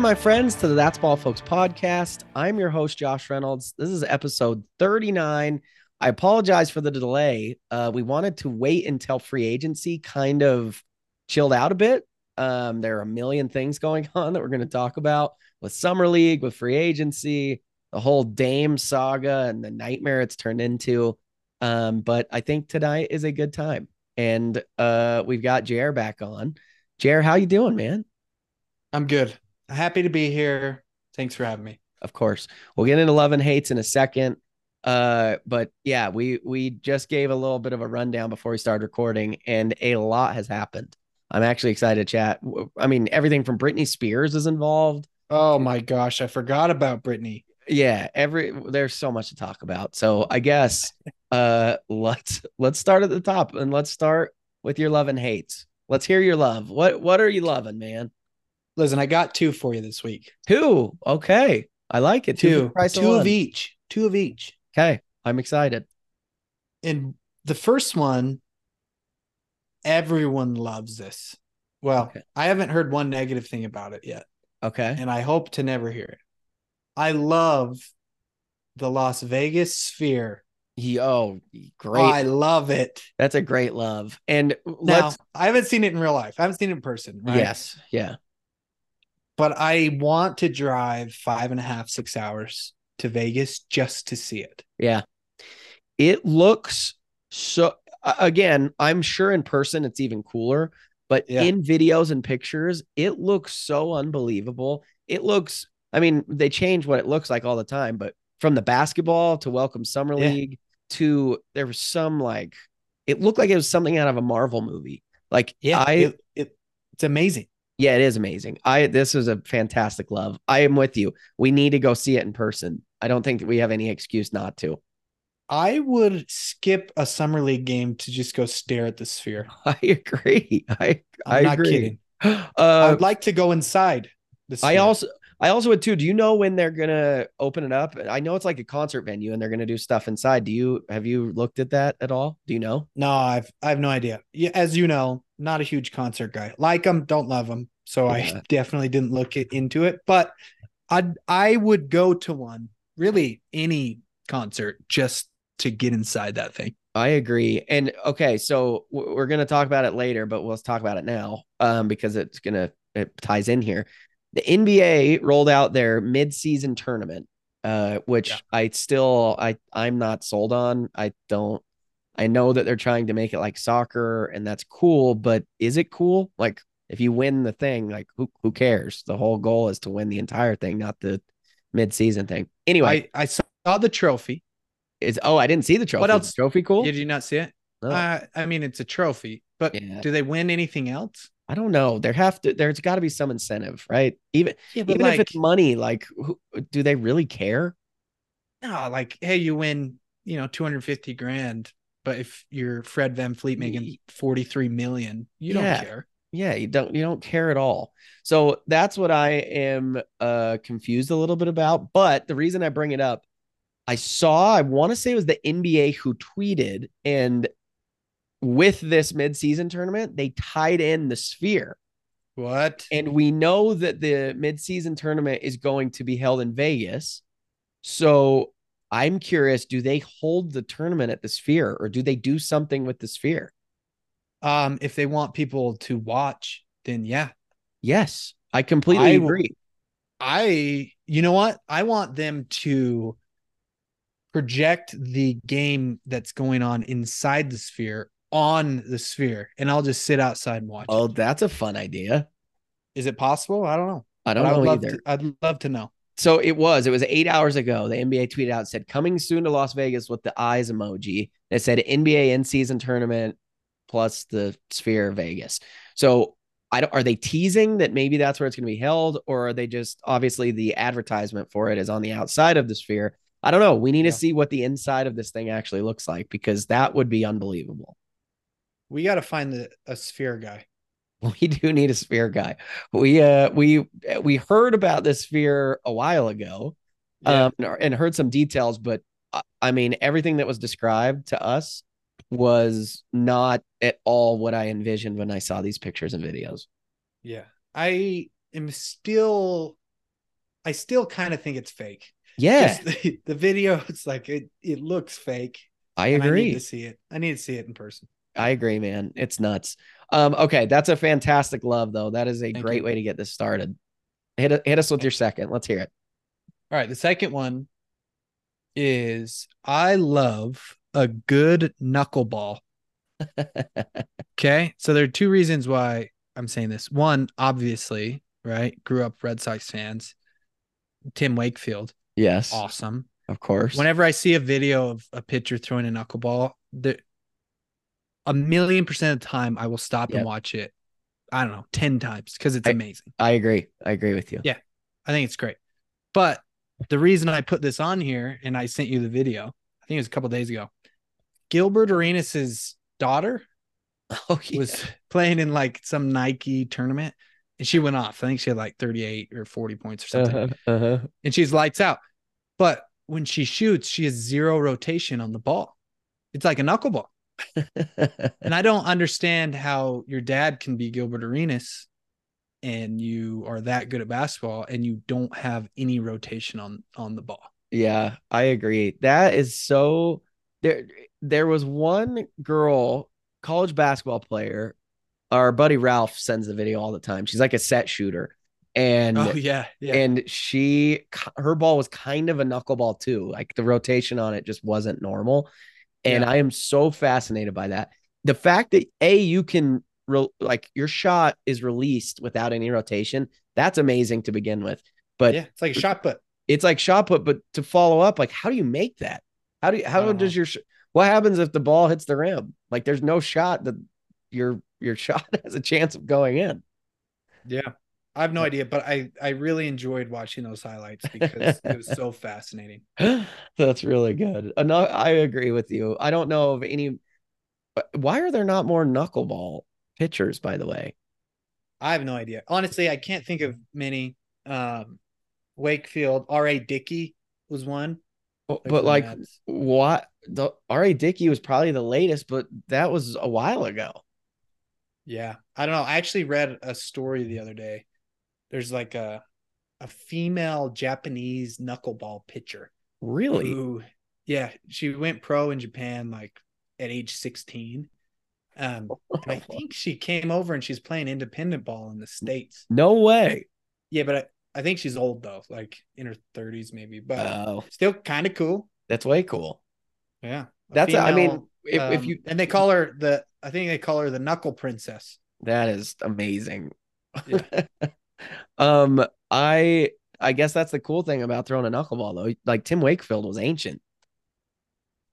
Welcome, my friends, to the That's Ball Folks podcast. I'm your host, Josh Reynolds. This is episode 39. I apologize for the delay. Uh, we wanted to wait until free agency kind of chilled out a bit. Um, there are a million things going on that we're going to talk about with Summer League, with free agency, the whole Dame saga, and the nightmare it's turned into. Um, but I think tonight is a good time. And uh, we've got Jer back on. Jer, how you doing, man? I'm good. Happy to be here. Thanks for having me. Of course. We'll get into love and hates in a second. Uh, but yeah, we we just gave a little bit of a rundown before we started recording, and a lot has happened. I'm actually excited to chat. I mean, everything from Britney Spears is involved. Oh my gosh, I forgot about Britney. Yeah, every there's so much to talk about. So I guess uh let's let's start at the top and let's start with your love and hates. Let's hear your love. What what are you loving, man? Listen, I got two for you this week. Two. Okay. I like it. Two. Two, two of each. Two of each. Okay. I'm excited. And the first one, everyone loves this. Well, okay. I haven't heard one negative thing about it yet. Okay. And I hope to never hear it. I love the Las Vegas Sphere. Yo, great. I love it. That's a great love. And now I haven't seen it in real life. I haven't seen it in person. Right? Yes. Yeah. But I want to drive five and a half, six hours to Vegas just to see it. Yeah. It looks so again, I'm sure in person it's even cooler, but yeah. in videos and pictures, it looks so unbelievable. It looks, I mean, they change what it looks like all the time, but from the basketball to Welcome Summer yeah. League to there was some like it looked like it was something out of a Marvel movie. Like yeah, I it, it, it's amazing. Yeah, it is amazing. I this is a fantastic love. I am with you. We need to go see it in person. I don't think that we have any excuse not to. I would skip a summer league game to just go stare at the sphere. I agree. I I'm I not agree. kidding. Uh, I'd like to go inside. I also I also would too. Do you know when they're gonna open it up? I know it's like a concert venue and they're gonna do stuff inside. Do you have you looked at that at all? Do you know? No, I've I have no idea. As you know, not a huge concert guy. Like them, don't love them. So yeah. I definitely didn't look into it. But I I would go to one, really any concert, just to get inside that thing. I agree. And okay, so we're going to talk about it later, but let's talk about it now um, because it's going to, it ties in here the NBA rolled out their mid-season tournament, uh, which yeah. I still I I'm not sold on. I don't. I know that they're trying to make it like soccer, and that's cool, but is it cool? Like if you win the thing, like who who cares? The whole goal is to win the entire thing, not the mid-season thing. Anyway, I, I saw the trophy. Is oh I didn't see the trophy. What else? trophy cool? Did you not see it? No. Uh, I mean, it's a trophy, but yeah. do they win anything else? I don't know. There have to there's got to be some incentive, right? Even yeah, even like, if it's money, like who, do they really care? No, like hey, you win, you know, 250 grand, but if you're Fred VanVleet making 43 million, you yeah. don't care. Yeah, you don't you don't care at all. So that's what I am uh confused a little bit about, but the reason I bring it up I saw, I want to say it was the NBA who tweeted, and with this midseason tournament, they tied in the sphere. What? And we know that the midseason tournament is going to be held in Vegas. So I'm curious do they hold the tournament at the sphere or do they do something with the sphere? Um, if they want people to watch, then yeah. Yes, I completely I, agree. I, you know what? I want them to project the game that's going on inside the sphere on the sphere and I'll just sit outside and watch. Oh, it. that's a fun idea. Is it possible? I don't know. I don't know either. To, I'd love to know. So it was. It was eight hours ago. The NBA tweeted out said coming soon to Las Vegas with the eyes emoji. It said NBA in season tournament plus the Sphere Vegas. So I don't. Are they teasing that maybe that's where it's going to be held, or are they just obviously the advertisement for it is on the outside of the Sphere? I don't know. We need yeah. to see what the inside of this thing actually looks like because that would be unbelievable. We got to find the, a sphere guy. We do need a sphere guy. We uh we we heard about this sphere a while ago, yeah. um, and heard some details, but uh, I mean everything that was described to us was not at all what I envisioned when I saw these pictures and videos. Yeah, I am still I still kind of think it's fake. Yeah, the, the video, it's like it it looks fake. I and I need agree. to see it. I need to see it in person. I agree, man. It's nuts. Um, okay, that's a fantastic love, though. That is a Thank great you. way to get this started. Hit hit us with your second. Let's hear it. All right, the second one is I love a good knuckleball. Okay. So there are two reasons why I'm saying this. One, obviously, right? Grew up Red Sox fans. Tim Wakefield, yes, awesome. of course. Whenever I see a video of a pitcher throwing a knuckleball, the a million percent of the time I will stop Yep. and watch it. I don't know, 10 times because it's I- amazing. I agree. I agree with you. Yeah. I think it's great. But the reason I put this on here and I sent you the video, I think it was a couple days ago. Gilbert Arenas' daughter Oh, yeah. was playing in like some Nike tournament and she went off. I think she had like 38 or 40 points or something. Uh-huh, uh-huh. And she's lights out. But when she shoots, she has zero rotation on the ball. It's like a knuckleball. And I don't understand how your dad can be Gilbert Arenas and you are that good at basketball and you don't have any rotation on on the ball. Yeah, I agree. That is so there there was one girl, college basketball player, our buddy Ralph sends the video all the time. She's like a set shooter. And Oh yeah, yeah. and she her ball was kind of a knuckleball too. Like the rotation on it just wasn't normal. And Yeah. I am so fascinated by that. The fact that a you can re- like your shot is released without any rotation, that's amazing to begin with. But yeah, it's like a shot put. it's like shot put, but to follow up, like how do you make that? How do you, how does uh-huh. your sh- what happens if the ball hits the rim? Like there's no shot that your your shot has a chance of going in. Yeah. I have no idea, but I I really enjoyed watching those highlights because it was so fascinating. That's really good. Uh, no, I agree with you. I don't know of any. Why are there not more knuckleball pitchers? By the way, I have no idea. Honestly, I can't think of many. Um Wakefield, R.A. Dickey was one. but, but like what? The R.A. Dickey was probably the latest, but that was a while ago. Yeah. I don't know. I actually read a story the other day. There's like a a female Japanese knuckleball pitcher Really? who yeah, she went pro in Japan like at age 16. Um and I think she came over and she's playing independent ball in the states. No way. Yeah, but I, I think she's old though, like in her 30s maybe, but Oh, still kind of cool. that's way cool. Yeah. A That's I mean, female, if, if um, you and they call her the I think they call her the knuckle princess. that is amazing. Yeah. um, I I guess that's the cool thing about throwing a knuckleball though. Like Tim Wakefield was ancient.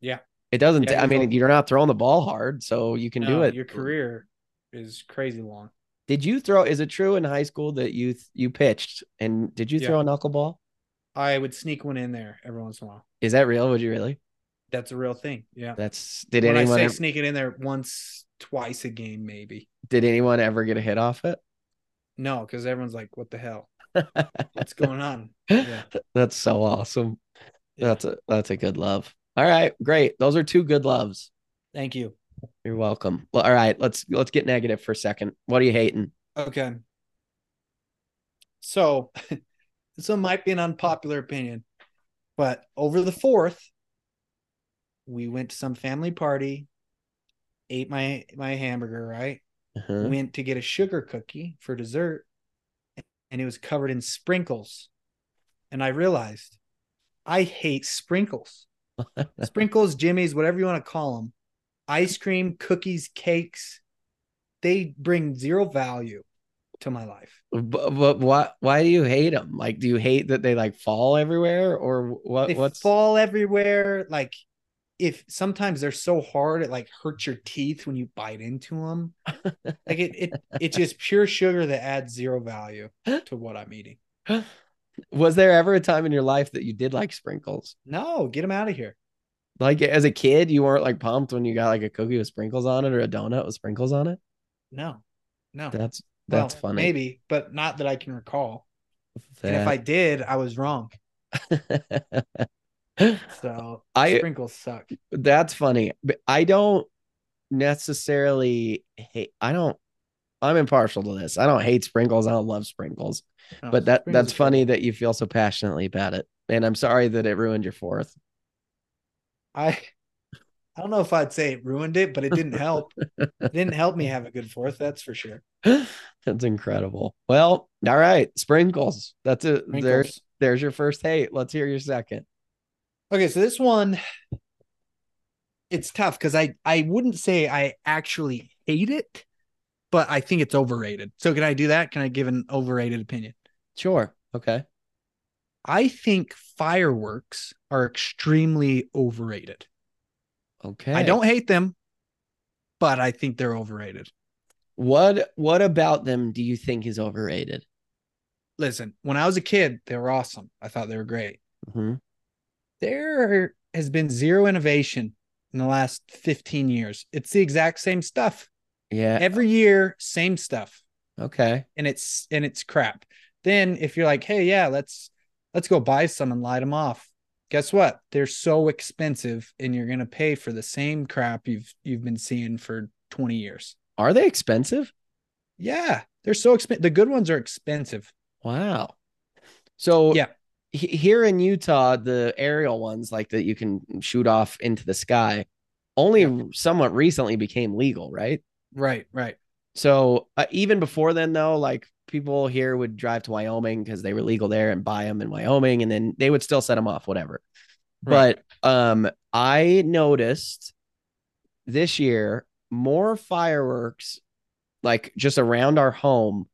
Yeah. It doesn't. Yeah, I mean, old. you're not throwing the ball hard, so you can do it. Your career is crazy long. Did you throw? Is it true in high school that you th- you pitched and did you Yeah. throw a knuckleball? I would sneak one in there every once in a while. Is that real? Would you really? That's a real thing. Yeah. That's did when I anyone say ever, sneak it in there once, twice a game, maybe. did anyone ever get a hit off it? No, because everyone's like, "What the hell? What's going on?" Yeah. That's so awesome. Yeah. That's a that's a good love. All right, great. Those are two good loves. Thank you. You're welcome. Well, all right, let's let's get negative for a second. What are you hating? Okay. So, this one might be an unpopular opinion, but over the fourth, we went to some family party, ate my my hamburger, right? Uh-huh. went to get a sugar cookie for dessert and it was covered in sprinkles and i realized i hate sprinkles sprinkles jimmies whatever you want to call them ice cream cookies cakes they bring zero value to my life But, but why why do you hate them? Like, do you hate that they like fall everywhere, or what? they What's fall everywhere like if sometimes they're so hard it like hurts your teeth when you bite into them like it, it it's just pure sugar that adds zero value to what i'm eating was there ever a time in your life that you did like sprinkles? no get them out of here Like as a kid, you weren't like pumped when you got like a cookie with sprinkles on it or a donut with sprinkles on it. No, no. That's that's Well, funny. Maybe, but not that I can recall. And if I did, I was wrong. So I- sprinkles suck. That's funny. But I don't necessarily hate I don't I'm impartial to this. I don't hate sprinkles. I don't love sprinkles. No, but that that's is cool. funny that you feel so passionately about it. And I'm sorry that it ruined your fourth. I I don't know if I'd say it ruined it, but it didn't help. it didn't help me have a good fourth, that's for sure. That's incredible. Well, all right, sprinkles. That's it. There's there's your first hate. Let's hear your second. Okay, so this one it's tough because I I wouldn't say I actually hate it, but I think it's overrated. So can I do that? Can I give an overrated opinion? Sure. Okay. I think fireworks are extremely overrated. Okay. I don't hate them, but I think they're overrated. What what about them do you think is overrated? Listen, when I was a kid, they were awesome. I thought they were great. Mhm. There has been zero innovation in the last 15 years. It's the exact same stuff. Yeah. Every year, same stuff. Okay. And it's and it's crap. Then if you're like, "Hey, yeah, let's let's go buy some and light them off." Guess what? They're so expensive and you're going to pay for the same crap you've you've been seeing for 20 years. Are they expensive? Yeah, they're so expensive. The good ones are expensive. Wow. So Yeah. He- here in Utah, the aerial ones like that you can shoot off into the sky only somewhat recently became legal, right? Right, right. So uh, even before then, though, like people here would drive to Wyoming because they were legal there and buy them in Wyoming, and then they would still set them off, whatever. Right. But um, I noticed this year more fireworks, like just around our home,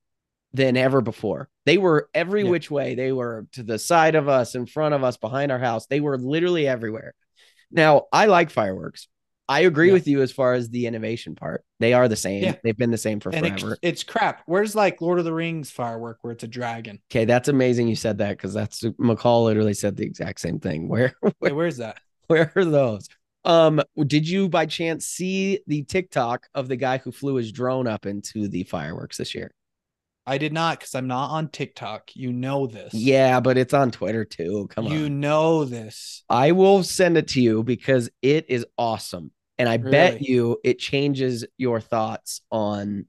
than ever before. They were every Yeah. which way. They were to the side of us, in front of us, behind our house. They were literally everywhere. Now, I like fireworks. I agree Yeah. with you as far as the innovation part. They are the same. Yeah. They've been the same for and forever. it's crap. Where's like Lord of the Rings firework where it's a dragon? okay, that's amazing you said that because that's McCall literally said the exact same thing. Where Hey, where's that? where are those? Um, did you by chance see the TikTok of the guy who flew his drone up into the fireworks this year? I did not because I'm not on TikTok. You know this. Yeah, but it's on Twitter too. Come on. you know this. I will send it to you because it is awesome. And I bet you it changes your thoughts on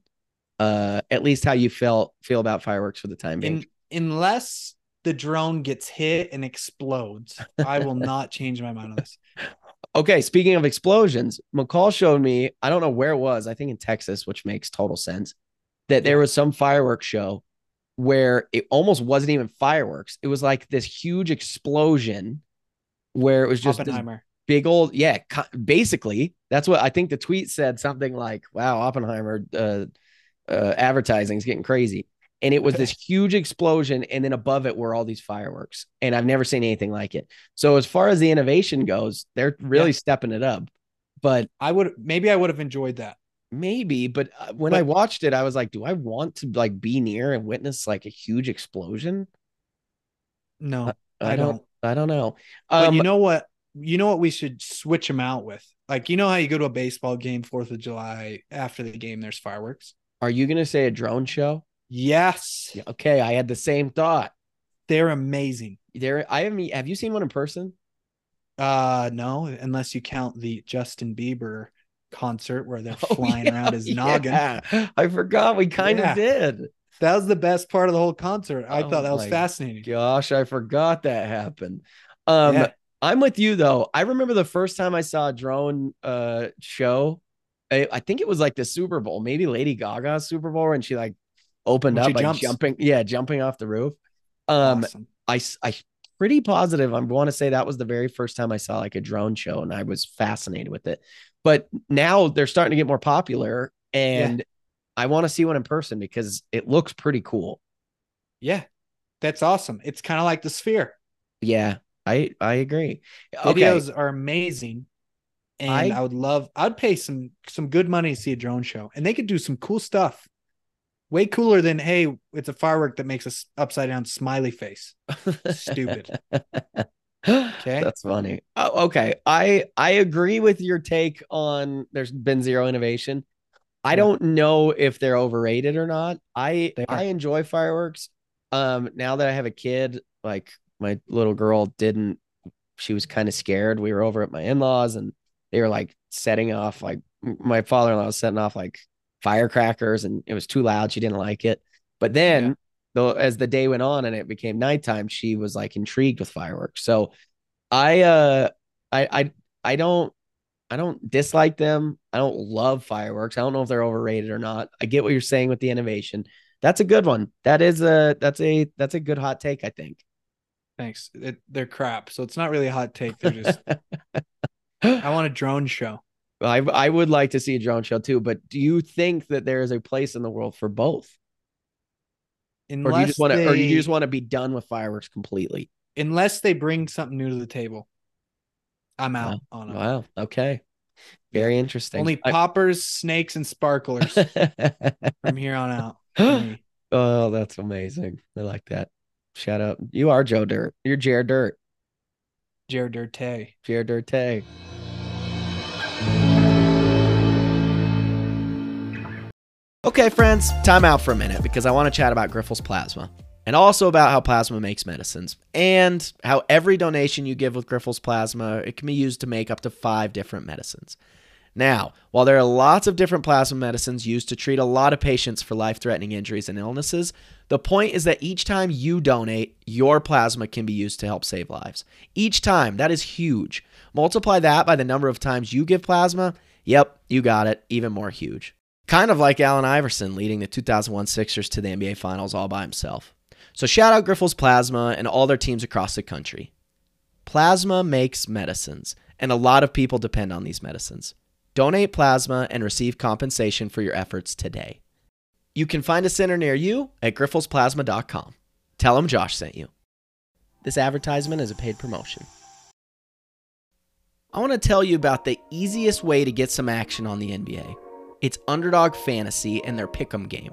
uh at least how you felt feel about fireworks for the time being. In, unless the drone gets hit and explodes, I will not change my mind on this. Okay, speaking of explosions, McCall showed me, I don't know where it was, I think in Texas, which makes total sense, that there was some fireworks show where it almost wasn't even fireworks. It was like this huge explosion where it was just big old, yeah, basically. That's what I think the tweet said something like, wow, Oppenheimer uh, uh, advertising is getting crazy. And it was this huge explosion, and then above it were all these fireworks. And I've never seen anything like it. So as far as the innovation goes, they're really Yeah. stepping it up. But I would maybe I would have enjoyed that. Maybe, but uh, when I watched it, I was like, do I want to like be near and witness like a huge explosion? No, I, I don't, don't. I don't know. But Um, you know what? You know what we should switch them out with? Like you know how you go to a baseball game, Fourth of July, after the game, there's fireworks. are you gonna say a drone show? Yes, Yeah, Okay, I had the same thought. they're amazing. There, I haven't. Have you seen one in person? Uh no, unless you count the Justin Bieber concert where they're Oh, flying around his noggin. I forgot we kind Yeah. of did. That was the best part of the whole concert. I Oh thought that was fascinating. Gosh, I forgot that happened. Um, Yeah. I'm with you though. I remember the first time I saw a drone uh show. I, I think it was like the Super Bowl, maybe Lady Gaga's Super Bowl, and she like opened When up jumps. jumping, yeah, jumping off the roof. Um, awesome. I I pretty positive I want to say that was the very first time I saw like a drone show, and I was fascinated with it. But now they're starting to get more popular, and I want to see one in person because it looks pretty cool. Yeah, that's awesome. It's kind of like the sphere. Yeah, I I agree. Okay, Videos are amazing. And I- I, would love I'd pay some some good money to see a drone show. And they could do some cool stuff. Way cooler than hey, it's a firework that makes a s- upside down smiley face. Stupid. Okay, that's funny. Oh, okay, I I agree with your take on there's been zero innovation. I Yeah. don't know if they're overrated or not. I I enjoy fireworks. Um, now that I have a kid, like my little girl didn't. She was kind of scared. We were over at my in laws, and they were like setting off like my father in law was setting off like firecrackers, and it was too loud. She didn't like it. But then Yeah. Though as the day went on and it became nighttime, she was like intrigued with fireworks. So I uh I I I don't I don't dislike them. I don't love fireworks. I don't know if they're overrated or not. I get what you're saying with the innovation. That's a good one. That is a that's a that's a good hot take, I think. Thanks. It, they're crap, so it's not really a hot take. They're just. I want a drone show. I I would like to see a drone show too, but do you think that there is a place in the world for both? Unless or do you just want to, or do you just want to be done with fireworks completely? unless they bring something new to the table, I'm out on it. Wow. Okay. Very interesting. Only I- poppers, snakes, and sparklers from here on out. oh, that's amazing. I like that. Shout out. You are Joe Dirt. You're Jared Dirt. Jared Dirte. Jared Dirte. Okay, friends, time out for a minute because I want to chat about Grifols Plasma and also about how plasma makes medicines and how every donation you give with Grifols Plasma, it can be used to make up to five different medicines. Now, while there are lots of different plasma medicines used to treat a lot of patients for life threatening injuries and illnesses, the point is that each time you donate, your plasma can be used to help save lives. Each time, that is huge. Multiply that by the number of times you give plasma, yep, you got it, even more huge. Kind of like Allen Iverson leading the 2001 Sixers to the NBA Finals all by himself. So shout out Grifols Plasma and all their teams across the country. Plasma makes medicines, and a lot of people depend on these medicines. Donate plasma and receive compensation for your efforts today. You can find a center near you at grifolsplasma.com. Tell them Josh sent you. This advertisement is a paid promotion. I want to tell you about the easiest way to get some action on the NBA. It's Underdog Fantasy and their pick'em game.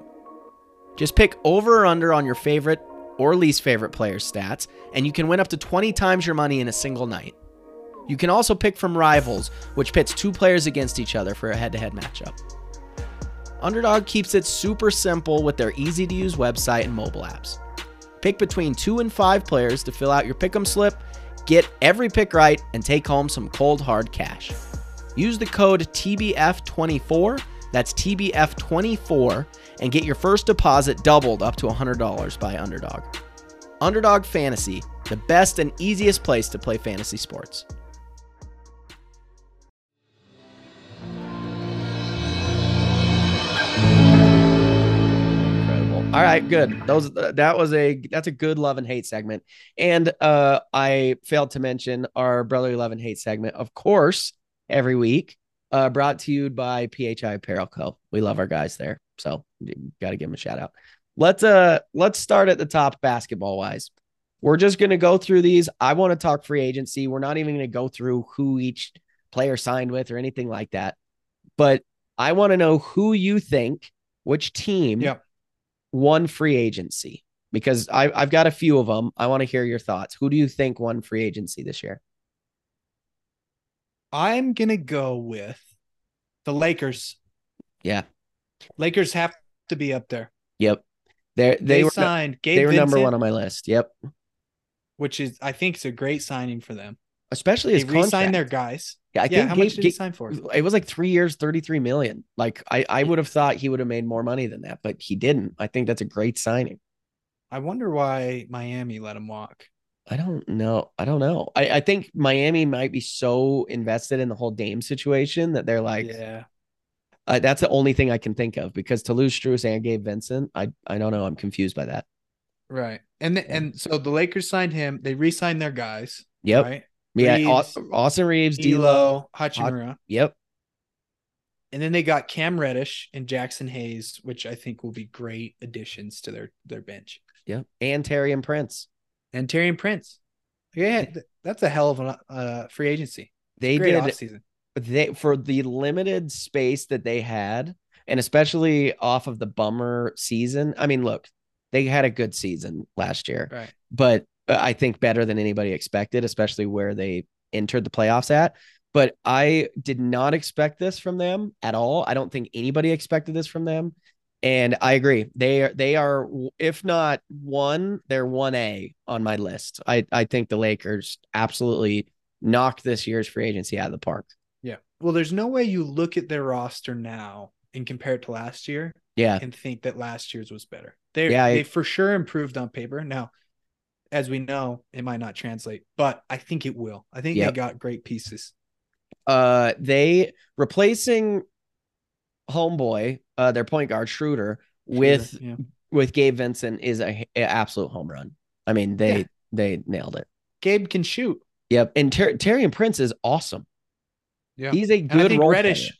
Just pick over or under on your favorite or least favorite player's stats, and you can win up to 20 times your money in a single night. You can also pick from Rivals, which pits two players against each other for a head to head matchup. Underdog keeps it super simple with their easy to use website and mobile apps. Pick between two and five players to fill out your pick'em slip, get every pick right, and take home some cold hard cash. Use the code TBF24, that's TBF24, and get your first deposit doubled up to $100 by Underdog. Underdog Fantasy, the best and easiest place to play fantasy sports. All right, good. Those that was a that's a good love and hate segment. And uh I failed to mention our brotherly love and hate segment, of course, every week. Uh brought to you by PHI Apparel Co. We love our guys there. So got to give them a shout out. Let's uh let's start at the top basketball wise. We're just going to go through these. I want to talk free agency. We're not even going to go through who each player signed with or anything like that. But I want to know who you think, which team Yeah. won free agency because I, I've got a few of them. I want to hear your thoughts. Who do you think won free agency this year? I'm gonna go with the Lakers. Yeah. Lakers have to be up there. Yep. They're, they, They, were signed Gabe they were number one on my list. Yep. which is I think is a great signing for them. Especially as They his re-signed their guys. yeah, I yeah, think how Gabe- much did he Gabe- sign for? it was like three years, 33 million. Like I, I would have thought he would have made more money than that, but he didn't. I think that's a great signing. I wonder why Miami let him walk. I don't know. I don't know. I, I think Miami might be so invested in the whole Dame situation that they're like, yeah, uh, that's the only thing I can think of because to lose Strus and Gabe Vincent, I, I don't know. I'm confused by that. right. And the, and so the Lakers signed him. They re-signed their guys. Yep. Right. Yeah. Reaves, Austin Reaves, D'Lo. D'Lo, Hachimura, Yep. and then they got Cam Reddish and Jaxson Hayes, which I think will be great additions to their their bench. Yep. And Taurean Prince. And Taurean Prince. Yeah, that's a hell of a uh, free agency. They Great did offseason. they for the limited space that they had, and especially off of the bummer season. I mean, look, they had a good season last year, Right. but uh, I think better than anybody expected, especially where they entered the playoffs at. But I did not expect this from them at all. I don't think anybody expected this from them. And I agree. They are they are if not one, they're one A on my list. I I think the Lakers absolutely knocked this year's free agency out of the park. Yeah. Well, there's no way you look at their roster now and compare it to last year Yeah. and think that last year's was better. They Yeah, I- they for sure improved on paper. Now, as we know, it might not translate, but I think it will. I think Yep. they got great pieces. Uh, they replacing homeboy, uh, their point guard Schroeder with yeah. with Gabe Vincent is a, a absolute home run. I mean, they Yeah. they nailed it. Gabe can shoot. Yep, and Ter- Taurean Prince is awesome. Yeah. He's a good role Reddish player.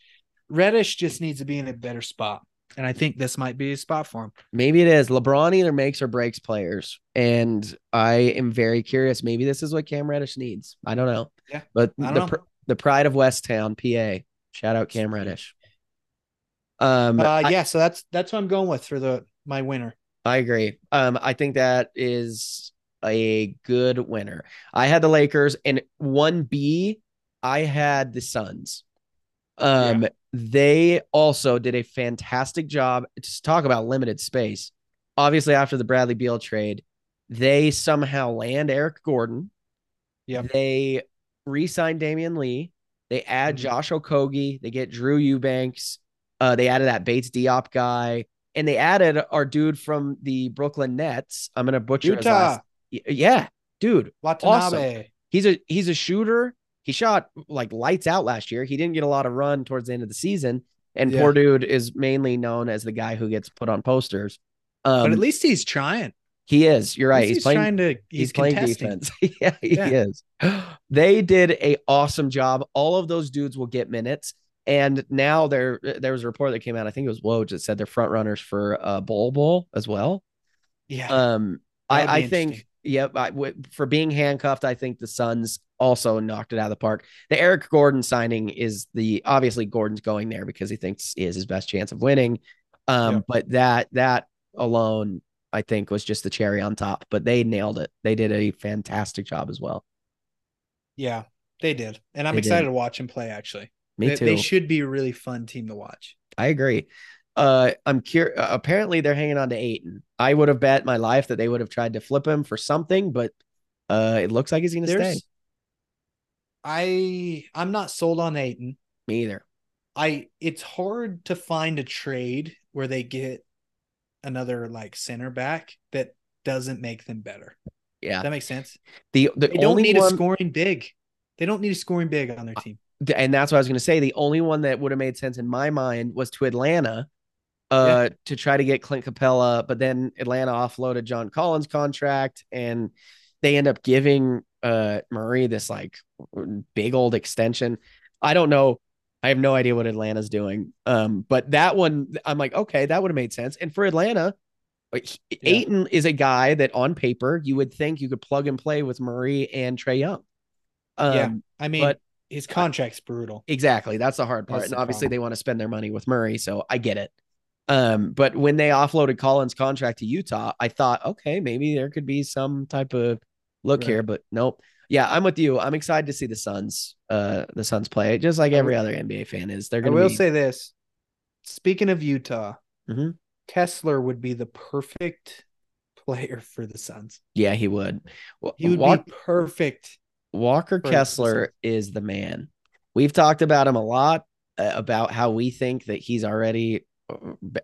Reddish just needs to be in a better spot. And I think this might be a spot for him. Maybe it is. LeBron either makes or breaks players, and I am very curious. Maybe this is what Cam Reddish needs. I don't know. Yeah, but the know. pr- the pride of Westtown, PA. Shout out Cam Reddish. Um, Uh, I- yeah, so that's that's what I'm going with for the my winner. I agree. Um, I think that is a good winner. I had the Lakers and one B, I had the Suns. Um, they also did a fantastic job. Just talk about limited space. Obviously, after the Bradley Beal trade, they somehow land Eric Gordon. Yep. They re-sign Damion Lee. They add Mhm. Josh Okogie. They get Drew Eubanks. Uh, they added that Bates Diop guy, and they added our dude from the Brooklyn Nets. I'm gonna butcher his Yuta, last. Yeah, dude, Watanabe. he's a he's a shooter. He shot like lights out last year. He didn't get a lot of run towards the end of the season, and Yeah. poor dude is mainly known as the guy who gets put on posters. Um, but at least he's trying. he is. You're right. He's, he's, playing trying to. He's, he's, playing defense. yeah, he Yeah. is. They did a awesome job. All of those dudes will get minutes. And now there there was a report that came out. I think it was Woj that said they're front runners for uh Bol Bol as well. Yeah, Um I, I think yep, I, w- for being handcuffed, I think the Suns also knocked it out of the park. The Eric Gordon signing is the obviously Gordon's going there because he thinks he is his best chance of winning. Um, Yeah. but that that alone I think was just the cherry on top. But they nailed it. They did a fantastic job as well. yeah, they did, and I'm They excited did. to watch him play. Actually, Me they, too. they should be a really fun team to watch. I agree. Uh, I'm curious. apparently, they're hanging on to Ayton. I would have bet my life that they would have tried to flip him for something, but uh, it looks like he's going to stay. I I'm not sold on Ayton. Me either. I it's hard to find a trade where they get another like center back that doesn't make them better. Yeah. That makes sense. The the They don't only need one, a scoring big. They don't need a scoring big on their team. And that's what I was going to say. The only one that would have made sense in my mind was to Atlanta, uh, to try to get Clint Capela, but then Atlanta offloaded John Collins' contract, and they end up giving uh Murray this like big old extension. I don't know. I have no idea what Atlanta's doing. Um, but that one, I'm like, okay, that would have made sense. And for Atlanta, like, Yeah. Ayton is a guy that on paper you would think you could plug and play with Murray and Trae Young. Um, Yeah. I mean, but- his contract's brutal. Exactly. That's the hard part. That's and the obviously problem. they want to spend their money with Murray, so I get it. Um, but when they offloaded Collins' contract to Utah, I thought, okay, maybe there could be some type of look Right. here, but nope. Yeah, I'm with you. I'm excited to see the Suns, uh, the Suns play, just like every other NBA fan is. They're gonna. I will be, say this. Speaking of Utah, Mhm. Kessler would be the perfect player for the Suns. yeah, he would. Wa- He would Walk- be perfect. Walker for Kessler is the man. We've talked about him a lot uh, about how we think that he's already.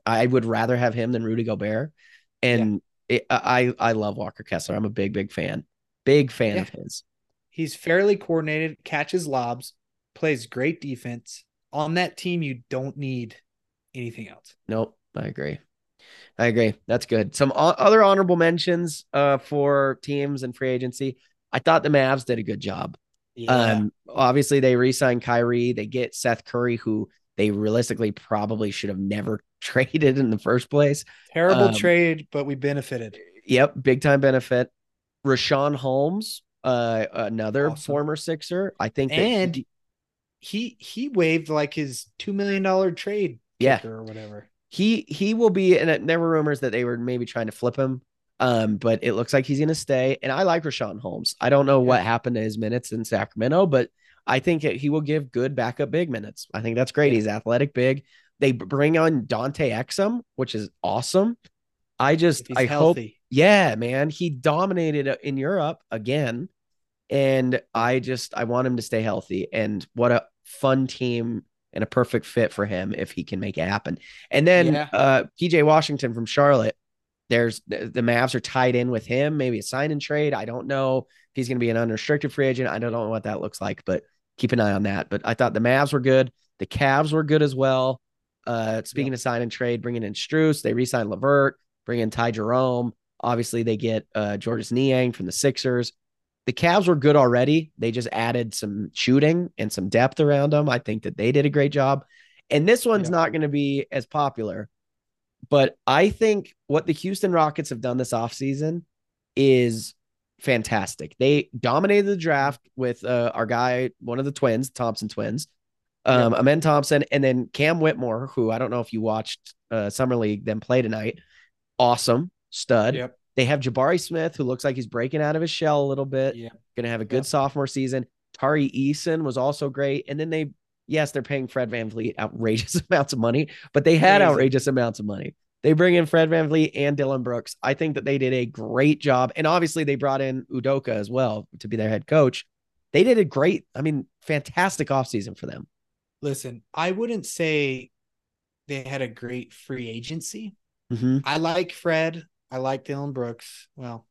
I would rather have him than Rudy Gobert, and it, I I love Walker Kessler. I'm a big big fan, big fan Yeah. of his. He's fairly coordinated, catches lobs, plays great defense. On that team, you don't need anything else. Nope, I agree. I agree. That's good. Some o- other honorable mentions uh, for teams and free agency. I thought the Mavs did a good job. Um, obviously they re-signed Kyrie. They get Seth Curry, who they realistically probably should have never traded in the first place. Terrible um, trade, but we benefited. Yep, big time benefit. Richaun Holmes, uh, another Awesome. former Sixer. I think And he, he he waived like his two million dollar trade Yeah. or whatever. he he will be. And there were rumors that they were maybe trying to flip him. Um, but it looks like he's gonna stay. And I like Richaun Holmes. I don't know what happened to his minutes in Sacramento, but I think he will give good backup big minutes. I think that's great. Yeah. He's athletic, big. They bring on Dante Exum, which is awesome. I just I hope. Yeah, man, he dominated uh, in Europe again, and I just I want him to stay healthy. And what a fun team and a perfect fit for him if he can make it happen. And then Yeah. uh PJ Washington from Charlotte. There's the, the Mavs are tied in with him, maybe a sign and trade. I don't know if he's going to be an unrestricted free agent. I don't know what that looks like, but keep an eye on that. But I thought the Mavs were good. The Cavs were good as well. Uh, speaking of sign and trade, bringing in Strus, they re-signed Levert, bring in Ty Jerome. Obviously, they get uh, Georges Niang from the Sixers. The Cavs were good already. They just added some shooting and some depth around them. I think that they did a great job. And this one's Yeah. not going to be as popular, but I think what the Houston Rockets have done this offseason is fantastic. They dominated the draft with uh, our guy, one of the twins, Thompson twins, um, Amen Thompson, and then Cam Whitmore, who I don't know if you watched uh, Summer League them play tonight. Awesome stud. Yep. They have Jabari Smith, who looks like he's breaking out of his shell a little bit. Yeah. Going to have a good Yep. sophomore season. Tari Eason was also great. And then they, yes, they're paying Fred VanVleet outrageous amounts of money, but they had outrageous amounts of money. They bring in Fred VanVleet and Dillon Brooks. I think that they did a great job. And obviously, they brought in Udoka as well to be their head coach. They did a great, I mean, fantastic offseason for them. Listen, I wouldn't say they had a great free agency. Mm-hmm. I like Fred. I like Dillon Brooks. Well,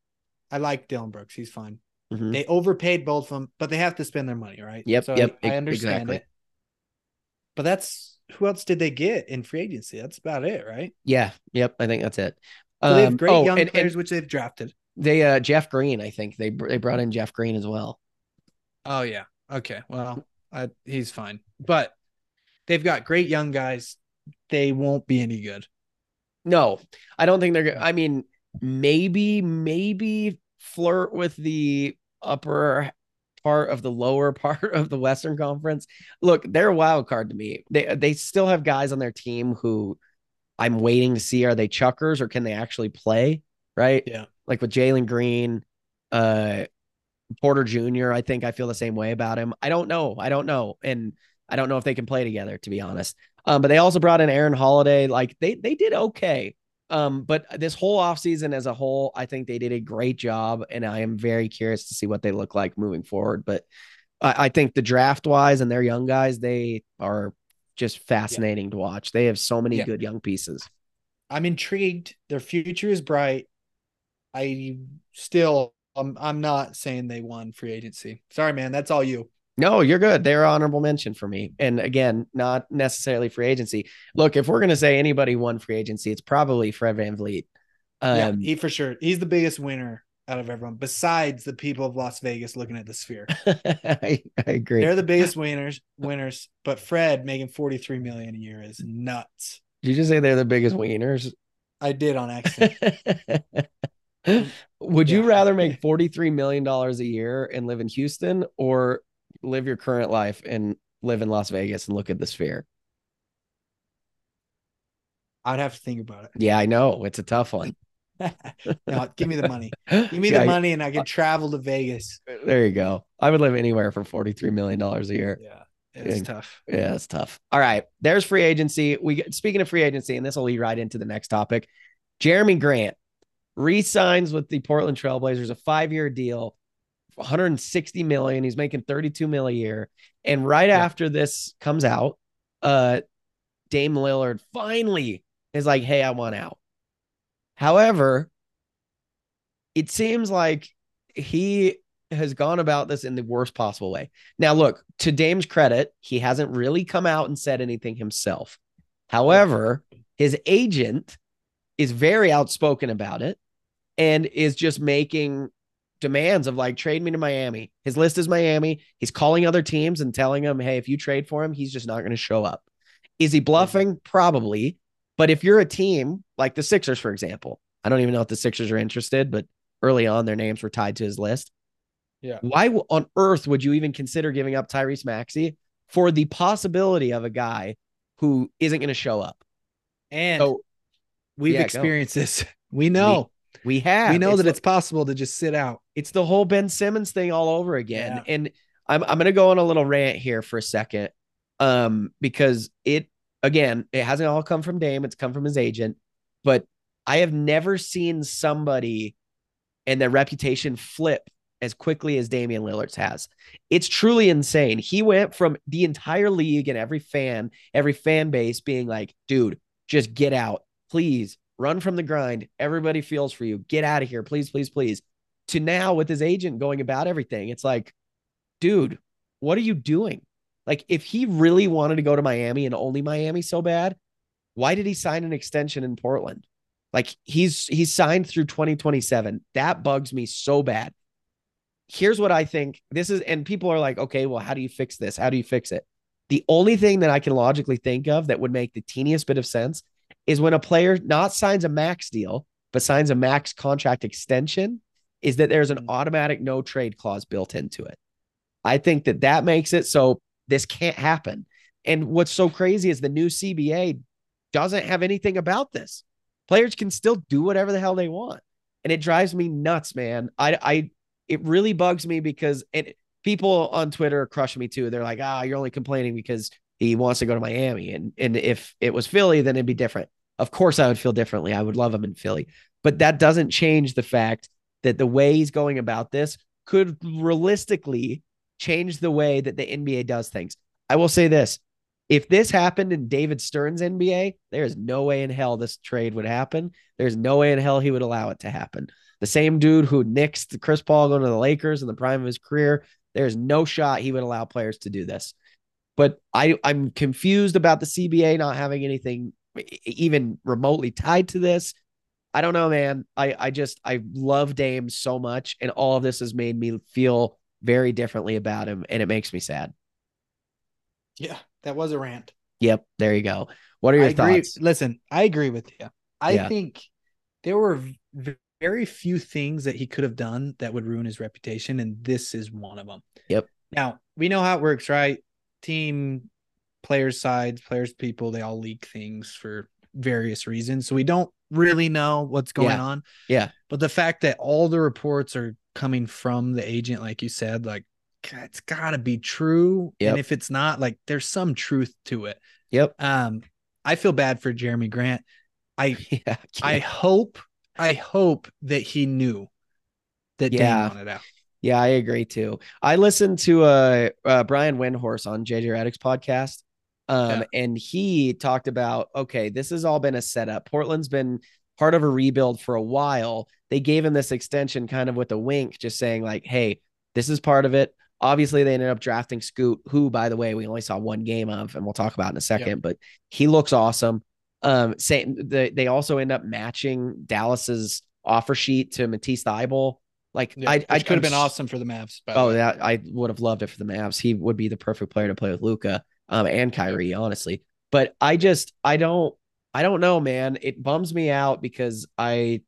I like Dillon Brooks. He's fine. Mm-hmm. They overpaid both of them, but they have to spend their money, right? Yep, So yep, I, I understand exactly. it. But that's who else did they get in free agency? That's about it, right? Yeah. Yep. I think that's it. So they have Um, great oh, young and- and players, which they've drafted. they, uh, Jeff Green, I think they, they brought in Jeff Green as well. Oh yeah. Okay. Well, I, he's fine, but they've got great young guys. They won't be any good. No, I don't think they're good. I mean, maybe, maybe flirt with the upper part of the lower part of the Western Conference. Look, they're a wild card to me. They they still have guys on their team who I'm waiting to see are they chuckers or can they actually play? Right? Yeah. Like with Jalen Green, uh Porter Jr. I think I feel the same way about him. I don't know. I don't know. And I don't know if they can play together, to be honest. Um, but they also brought in Aaron Holiday. Like they they did okay. Um, but this whole offseason as a whole, I think they did a great job, and I am very curious to see what they look like moving forward. But I, I think the draft wise and their young guys, they are just fascinating to watch. They have so many Yeah. good young pieces. I'm intrigued. Their future is bright. I still, I'm, I'm not saying they won free agency. Sorry, man. That's all you. No, you're good. They're honorable mention for me. And again, not necessarily free agency. Look, if we're gonna say anybody won free agency, it's probably Fred VanVleet. yeah, Um, he for sure. He's the biggest winner out of everyone, besides the people of Las Vegas looking at the sphere. I, I agree. They're the biggest winners, winners. But Fred making 43 million a year is nuts. Did you just say they're the biggest wieners? I did on accident. Would you rather make $43 million a year and live in Houston or live your current life and live in Las Vegas and look at the sphere? I'd have to think about it. Yeah, I know. It's a tough one. No, give me the money. Give me the money, and I can travel to Vegas. There you go. I would live anywhere for $43 million a year. Yeah, it's Yeah. tough. Yeah, it's tough. All right. There's free agency. We get speaking of free agency, and this will lead right into the next topic. Jerami Grant re-signs with the Portland Trailblazers, a five-year deal, 160 million. He's making 32 mil a year. And right Yeah. after this comes out, uh Dame Lillard finally is like, hey, I want out. However, it seems like he has gone about this in the worst possible way. Now, look, to Dame's credit, he hasn't really come out and said anything himself. However, his agent is very outspoken about it and is just making demands of like trade me to Miami. His list is Miami. He's calling other teams and telling them, hey, if you trade for him, he's just not going to show up. Is he bluffing? Probably. But if you're a team like the Sixers, for example, I don't even know if the Sixers are interested, but early on their names were tied to his list. Yeah. Why on earth would you even consider giving up Tyrese Maxey for the possibility of a guy who isn't going to show up? And So we've yeah, go. experienced this. We know. We have. we know that the- it's possible to just sit out. it's the whole Ben Simmons thing all over again. Yeah. And I'm I'm gonna go on a little rant here for a second. Um, because it again, it hasn't all come from Dame, it's come from his agent, but I have never seen somebody and their reputation flip as quickly as Damian Lillard's has. It's truly insane. He went from the entire league and every fan, every fan base being like, dude, just get out. Please run from the grind. Everybody feels for you. Get out of here. Please, please, please. To now with his agent going about everything. It's like, dude, what are you doing? Like, if he really wanted to go to Miami and only Miami so bad, why did he sign an extension in Portland? Like he's he's signed through 2027. That bugs me so bad. Here's what I think. This is and people are like, "Okay, well, how do you fix this? How do you fix it?" The only thing that I can logically think of that would make the teeniest bit of sense is when a player not signs a max deal, but signs a max contract extension, is that there's an mm. automatic no trade clause built into it. I think that that makes it so this can't happen. And what's so crazy is the new CBA doesn't have anything about this. Players can still do whatever the hell they want. And it drives me nuts, man. I I it really bugs me because it people on Twitter crush me too. They're like, ah, you're only complaining because he wants to go to Miami. And and if it was Philly, then it'd be different. Of course, I would feel differently. I would love him in Philly. But that doesn't change the fact that the way he's going about this could realistically change the way that the NBA does things. I will say this if this happened in David Stern's NBA, there's no way in hell this trade would happen. There's no way in hell he would allow it to happen. The same dude who nixed Chris Paul going to the Lakers in the prime of his career, there's no shot he would allow players to do this. But I, I'm confused about the CBA not having anything even remotely tied to this. I don't know, man. I, I just I love Dame so much, and all of this has made me feel very differently about him, and it makes me sad. Yeah, that was a rant. Yep, there you go. What are your I thoughts? Agree. Listen, I agree with you. I yeah. think there were very few things that he could have done that would ruin his reputation, and this is one of them. Yep. Now we know how it works, right? Team, players' sides, players, people, they all leak things for various reasons. So we don't really know what's going yeah. on. Yeah. But the fact that all the reports are coming from the agent, like you said, like it's got to be true. Yep. And if it's not, like there's some truth to it. Yep. Um, I feel bad for Jerami Grant. I yeah, I hope I hope that he knew that yeah. Dame wanted out. Yeah, I agree too. I listened to uh, uh Brian Windhorst on JJ Redick's podcast. Um, yeah. and he talked about okay, this has all been a setup. Portland's been part of a rebuild for a while. They gave him this extension kind of with a wink, just saying, like, hey, this is part of it. Obviously, they ended up drafting Scoot, who, by the way, we only saw one game of, and we'll talk about in a second. Yep. But he looks awesome. Um, same. The, they also end up matching Dallas's offer sheet to Matisse Thybulle. Like yeah, I, I could have been awesome for the Mavs. Oh, yeah, I would have loved it for the Mavs. He would be the perfect player to play with Luka, um, and Kyrie, honestly. But I just, I don't, I don't know, man. It bums me out because I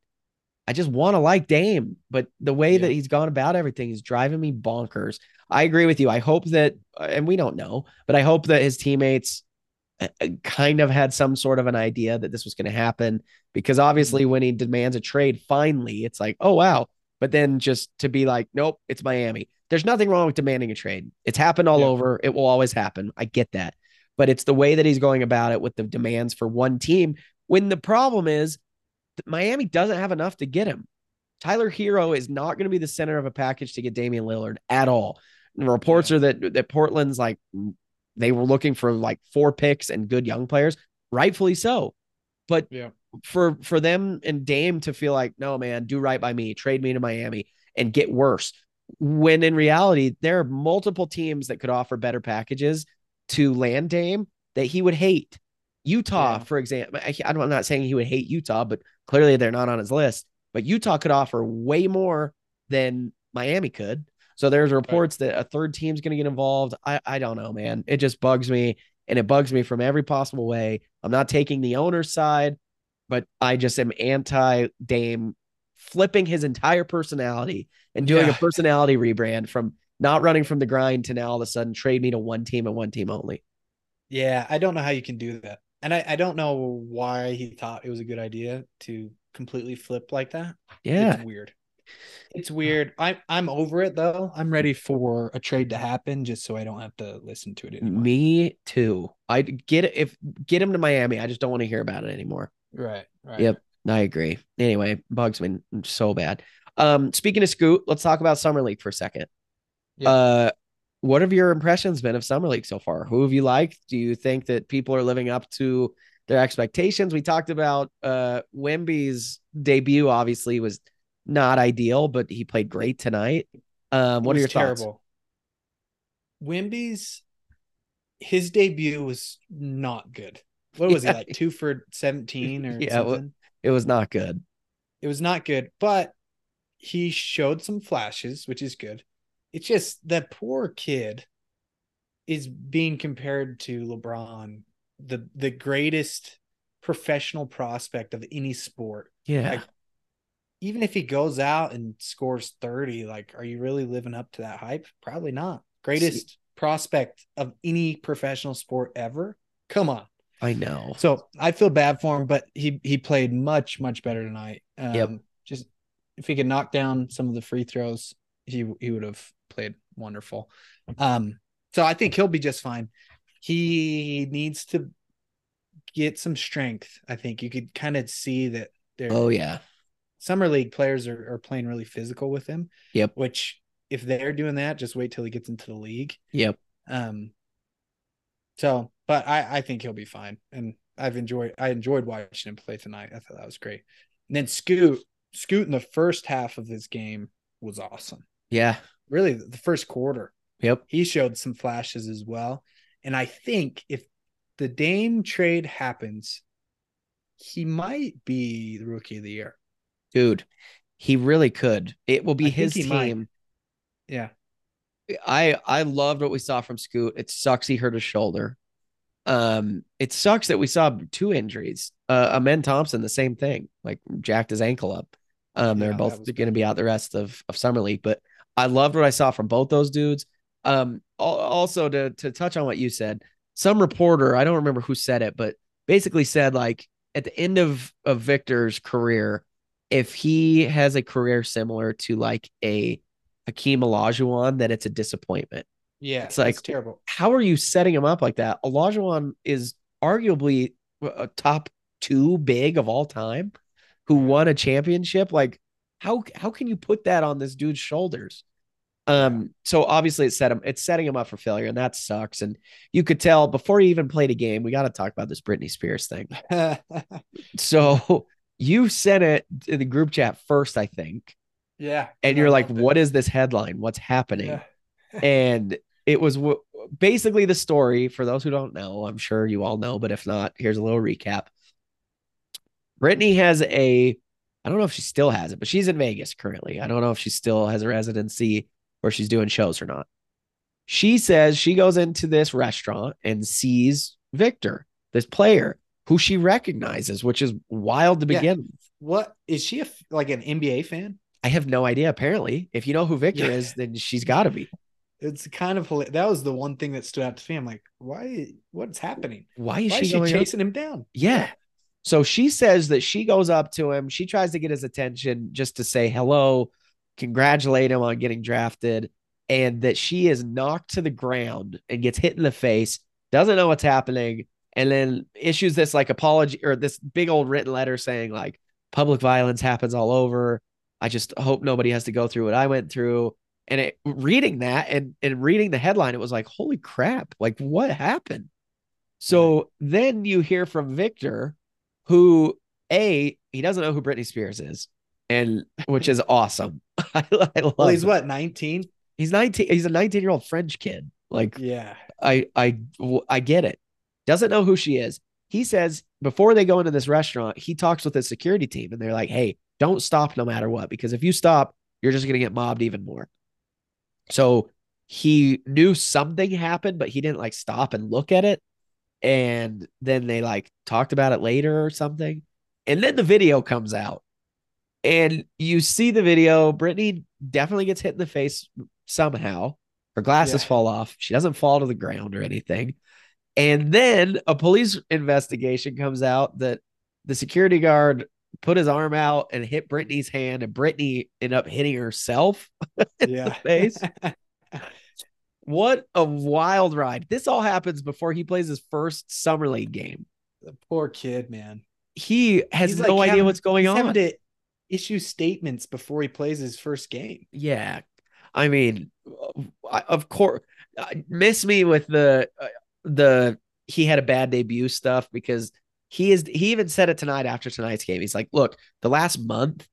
I just want to like Dame, but the way yeah. that he's gone about everything is driving me bonkers. I agree with you. I hope that, uh, and we don't know, but I hope that his teammates uh, uh, kind of had some sort of an idea that this was going to happen because obviously mm-hmm. when he demands a trade, finally, it's like, oh, wow. But then just to be like, nope, it's Miami. There's nothing wrong with demanding a trade. It's happened all yeah. over. It will always happen. I get that. But it's the way that he's going about it with the demands for one team. When the problem is Miami doesn't have enough to get him. Tyler Herro is not going to be the center of a package to get Damian Lillard at all. And reports are that that Portland's like they were looking for like four picks and good young players, rightfully so. But yeah. For for them and Dame to feel like, no man, do right by me, trade me to Miami and get worse. When in reality, there are multiple teams that could offer better packages to land Dame that he would hate. Utah, yeah. for example, I, I'm not saying he would hate Utah, but clearly they're not on his list. But Utah could offer way more than Miami could. So there's reports right. that a third team's going to get involved. I, I don't know, man. It just bugs me and it bugs me from every possible way. I'm not taking the owner's side, but I just am anti Dame flipping his entire personality and doing yeah. a personality rebrand from not running from the grind to now all of a sudden trade me to one team and one team only. Yeah, I don't know how you can do that. And I, I don't know why he thought it was a good idea to completely flip like that. Yeah. It's weird. It's weird. I'm I'm over it though. I'm ready for a trade to happen just so I don't have to listen to it anymore. Me too. I get if get him to Miami. I just don't want to hear about it anymore. Right. Right. Yep. I agree. Anyway, bugs me so bad. Um, speaking of Scoot, let's talk about Summer League for a second. Yeah. Uh, what have your impressions been of Summer League so far? Who have you liked? Do you think that people are living up to their expectations? We talked about uh Wemby's debut, obviously, was not ideal, but he played great tonight. Um, what are your was thoughts? terrible. Wemby's his debut was not good. What was Yeah. he like two for seventeen or Yeah, something? It was not good. it was not good, but he showed some flashes, which is good. It's just that poor kid is being compared to LeBron, the the greatest professional prospect of any sport. Yeah. Like, Even if he goes out and scores 30, like are you really living up to that hype? Probably not. Greatest prospect of any professional sport ever. Come on. I know. So I feel bad for him, but he he played much much better tonight. Um, Yep. Just if he could knock down some of the free throws, he he would have played wonderful. Um, so I think he'll be just fine. He needs to get some strength. I think you could kind of see that there. Oh yeah. summer league players are, are playing really physical with him. Yep. Which if they're doing that, just wait till he gets into the league. Yep. Um. So, but I I think he'll be fine, and I've enjoyed I enjoyed watching him play tonight. I thought that was great. And then Scoot Scoot in the first half of this game was awesome. Yeah. Really, the first quarter Yep. he showed some flashes as well. And I think if the Dame trade happens, he might be the rookie of the year. Dude, he really could. It will be I his he might. team. Yeah. I I loved what we saw from Scoot. It sucks he hurt his shoulder. Um, it sucks that we saw two injuries. Uh, Amen Thompson, the same thing, like jacked his ankle up. Um, they're both going to be out the rest of of summer league, but I loved what I saw from both those dudes. Um, also to to touch on what you said, some reporter, I don't remember who said it, but basically said like at the end of of Victor's career, if he has a career similar to like a Hakeem Olajuwon, that it's a disappointment. Yeah. It's like- terrible. How are you setting him up like that? Olajuwon is arguably a top two big of all time, who won a championship. Like, how how can you put that on this dude's shoulders? Um, so obviously it's set him, it's setting him up for failure, and that sucks. And you could tell before he even played a game, we got to talk about this Britney Spears thing. So you sent it in the group chat first, I think, yeah. and you're like, "What is this headline? What's happening?" Yeah. and it was w- basically the story. For those who don't know, I'm sure you all know, but if not, here's a little recap. Britney has a, I don't know if she still has it, but she's in Vegas currently. I don't know if she still has a residency where she's doing shows or not. She says she goes into this restaurant and sees Victor, this player who she recognizes, which is wild to Yeah. begin with. What is she a, like an NBA fan? I have no idea. Apparently, if you know who Victor Yeah. is, then she's got to be. It's kind of that was the one thing that stood out to me. I'm like, why? What's happening? Why is Why she, is she going up- chasing him down? Yeah. So she says that she goes up to him. She tries to get his attention just to say hello, congratulate him on getting drafted, and that she is knocked to the ground and gets hit in the face, doesn't know what's happening, and then issues this like apology or this big old written letter saying, like, public violence happens all over. I just hope nobody has to go through what I went through. And it, reading that and, and reading the headline, it was like, holy crap, like what happened? So then you hear from Victor, who a he doesn't know who Britney Spears is, and which is awesome. I, I love. Well, he's it. what 19? He's nineteen. He's a nineteen year old French kid. Like Yeah. I I I get it. Doesn't know who she is. He says before they go into this restaurant, he talks with his security team, and they're like, "Hey, don't stop no matter what, because if you stop, you're just gonna get mobbed even more." So he knew something happened, but he didn't like stop and look at it. And then they like talked about it later or something. And then the video comes out, and you see the video. Britney definitely gets hit in the face somehow. Her glasses Yeah. fall off. She doesn't fall to the ground or anything. And then a police investigation comes out that the security guard put his arm out and hit Britney's hand, and Brittany ended up hitting herself Yeah. face. What a wild ride. This all happens before he plays his first summer league game. the poor kid, man. He has He's no like idea having- what's going on. to- issue statements before he plays his first game. Yeah. I mean, uh, of course, uh, miss me with the uh, the he had a bad debut stuff because he is he even said it tonight after tonight's game. He's like, "Look, the last month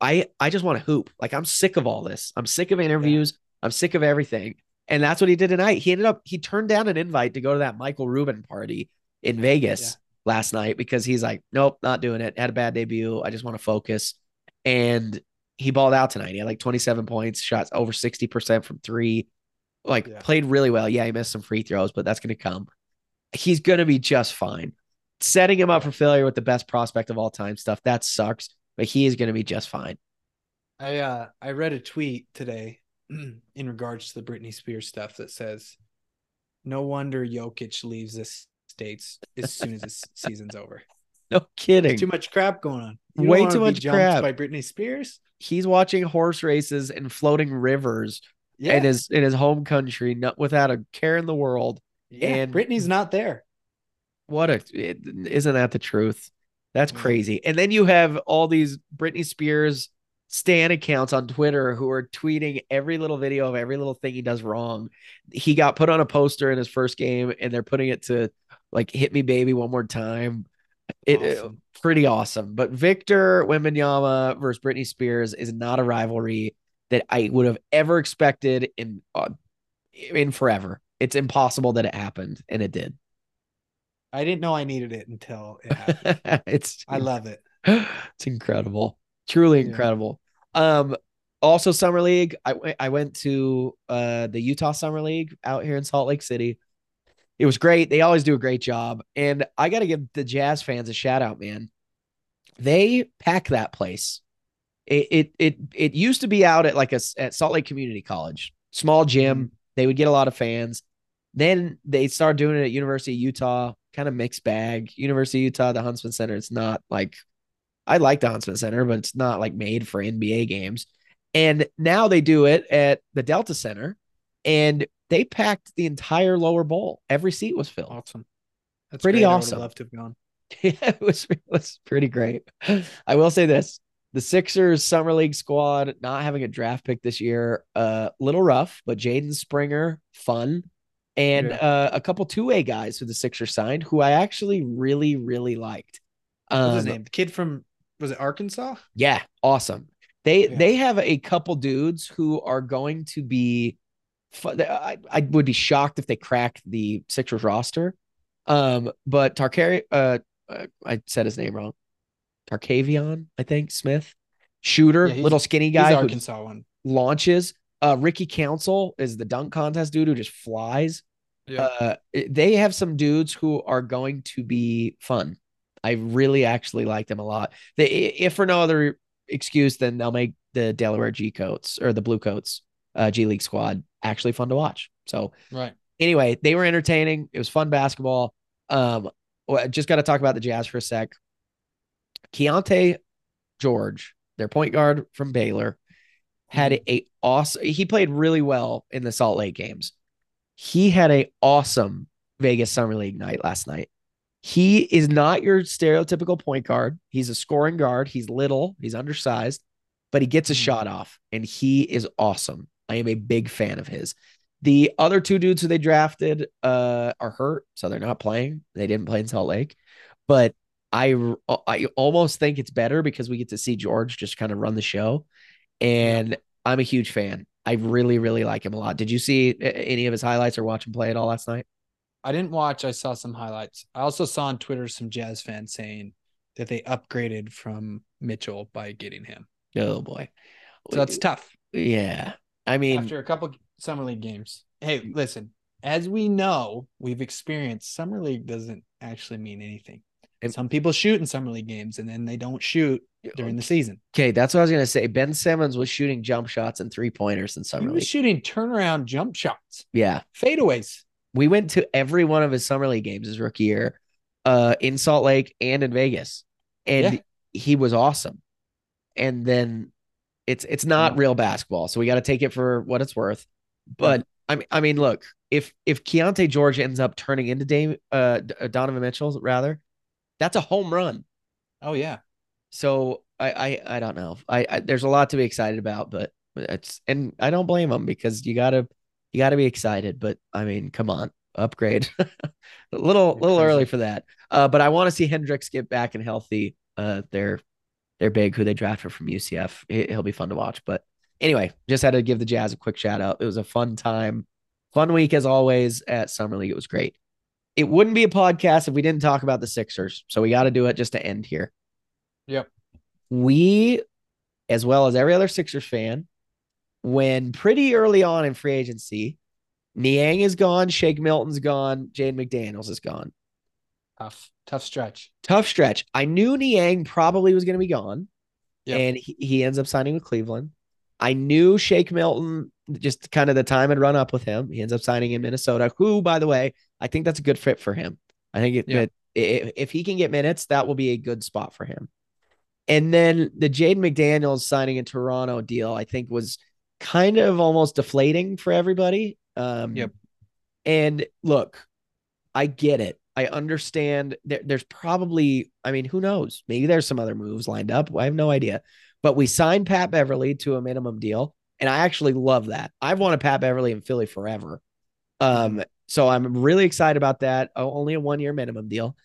I I just want to hoop. Like I'm sick of all this. I'm sick of interviews. Yeah. I'm sick of everything." And that's what he did tonight. He ended up he turned down an invite to go to that Michael Rubin party in Vegas yeah. last night because he's like, "Nope, not doing it. Had a bad debut. I just want to focus." And he balled out tonight. He had like 27 points, shots over 60% from 3. Like yeah. played really well. Yeah, he missed some free throws, but that's going to come. He's going to be just fine. Setting him up for failure with the best prospect of all time stuff, that sucks, but he is going to be just fine. I uh I read a tweet today in regards to the Britney Spears stuff that says, "No wonder Jokic leaves the states as soon as this season's over." No kidding. There's too much crap going on. You Way too much crap by Britney Spears. He's watching horse races and floating rivers yeah. in his in his home country, not without a care in the world. Yeah, and Britney's not there. What a is not that the truth? That's crazy. And then you have all these Britney Spears stan accounts on Twitter who are tweeting every little video of every little thing he does wrong. He got put on a poster in his first game and they're putting it to like hit me baby one more time. It awesome. pretty awesome. But Victor Wembanyama versus Britney Spears is not a rivalry that I would have ever expected in uh, in forever. It's impossible that it happened and it did. I didn't know I needed it until it it's I love it. It's incredible truly incredible. Yeah. Um, also summer league. I I went to uh the Utah Summer League out here in Salt Lake City. It was great. They always do a great job, and I got to give the Jazz fans a shout out, man. They pack that place. It it it it used to be out at like a at Salt Lake Community College, small gym. Mm-hmm. They would get a lot of fans. Then they started doing it at University of Utah, kind of mixed bag. University of Utah, the Huntsman Center. It's not like I like the Huntsman Center, but it's not like made for NBA games. And now they do it at the Delta Center, and they packed the entire lower bowl. Every seat was filled. Awesome. That's pretty great. awesome. I love to have gone. yeah, it was, it was pretty great. I will say this: the Sixers summer league squad not having a draft pick this year, a uh, little rough, but Jaden Springer, fun, and yeah. uh, a couple two way guys who the Sixers signed, who I actually really really liked. Um, What's his name? The kid from was it Arkansas? Yeah, awesome. They yeah. they have a couple dudes who are going to be. I, I would be shocked if they cracked the Sixers roster. Um, but Tarkari, uh, uh, I said his name wrong. Terquavion, I think Smith, shooter, yeah, little skinny guy, Arkansas one launches. Uh, Ricky Council is the dunk contest dude who just flies. Yeah. Uh, they have some dudes who are going to be fun. I really actually like them a lot. They, if for no other excuse, then they'll make the Delaware G coats or the Blue Coats uh, G League squad actually fun to watch. So, right. Anyway, they were entertaining. It was fun basketball. Um, just got to talk about the Jazz for a sec. Keyonte George, their point guard from Baylor, had mm-hmm. a awesome. He played really well in the Salt Lake games. He had a awesome Vegas Summer League night last night. He is not your stereotypical point guard. He's a scoring guard. He's little, he's undersized, but he gets a mm-hmm. shot off and he is awesome. I am a big fan of his. The other two dudes who they drafted uh, are hurt, so they're not playing. They didn't play in Salt Lake, but I I almost think it's better because we get to see George just kind of run the show, and I'm a huge fan. I really really like him a lot. Did you see any of his highlights or watch him play at all last night? I didn't watch. I saw some highlights. I also saw on Twitter some Jazz fans saying that they upgraded from Mitchell by getting him. Oh boy, so that's tough. Yeah, I mean, after a couple summer league games. Hey, listen. As we know, we've experienced summer league doesn't actually mean anything. And some people shoot in summer league games and then they don't shoot during the season. Okay, that's what I was gonna say. Ben Simmons was shooting jump shots and three pointers in summer he was league. shooting turnaround jump shots. Yeah, fadeaways we went to every one of his summer league games his rookie year, uh, in Salt Lake and in Vegas, and yeah. he was awesome. And then it's it's not yeah. real basketball, so we got to take it for what it's worth. But yeah. I mean, I mean, look, if if Keyonte George ends up turning into Dame, uh, uh, Donovan Mitchell, rather, that's a home run. Oh yeah. So I, I, I don't know. I, I, there's a lot to be excited about, but it's and I don't blame them because you gotta you gotta be excited. But I mean, come on, upgrade. a little little early for that. Uh, but I want to see Hendricks get back and healthy. Uh, they're they're big who they drafted from UCF. He'll be fun to watch. But anyway, just had to give the Jazz a quick shout out. It was a fun time, fun week as always at Summer League. It was great. It wouldn't be a podcast if we didn't talk about the Sixers. So we got to do it just to end here. Yep. We, as well as every other Sixers fan, when pretty early on in free agency, Niang is gone, Shake Milton's gone, Jaden McDaniels is gone. Tough, tough stretch. Tough stretch. I knew Niang probably was going to be gone, yep. and he, he ends up signing with Cleveland. I knew Shake Milton, just kind of the time had run up with him. He ends up signing in Minnesota, who, by the way, I think that's a good fit for him. I think it, yep. it, if he can get minutes, that will be a good spot for him. And then the Jaden McDaniels signing in Toronto deal, I think was kind of almost deflating for everybody. Um, yep. And look, I get it. I understand there, there's probably, I mean, who knows? Maybe there's some other moves lined up. I have no idea. But we signed Pat Beverley to a minimum deal. And I actually love that. I've wanted Pat Beverley in Philly forever. Um, so I'm really excited about that. only a one year minimum deal.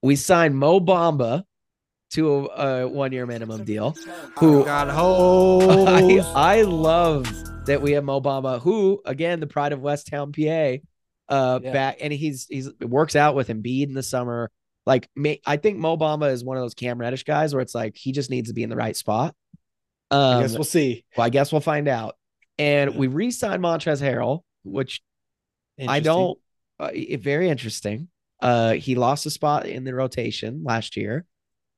We signed Mo Bamba to a, a one year minimum deal. Who got I, I love that we have Mo Bamba, who again the pride of Westtown, PA, uh, yeah. back and he's he's works out with Embiid in the summer. Like me, I think Mo Bamba is one of those Cam Reddish guys where it's like he just needs to be in the right spot. Um, I guess we'll see. Well, I guess we'll find out. And yeah. we re-signed Montrezl Harrell, which I don't. Uh, it, very interesting. Uh, he lost a spot in the rotation last year,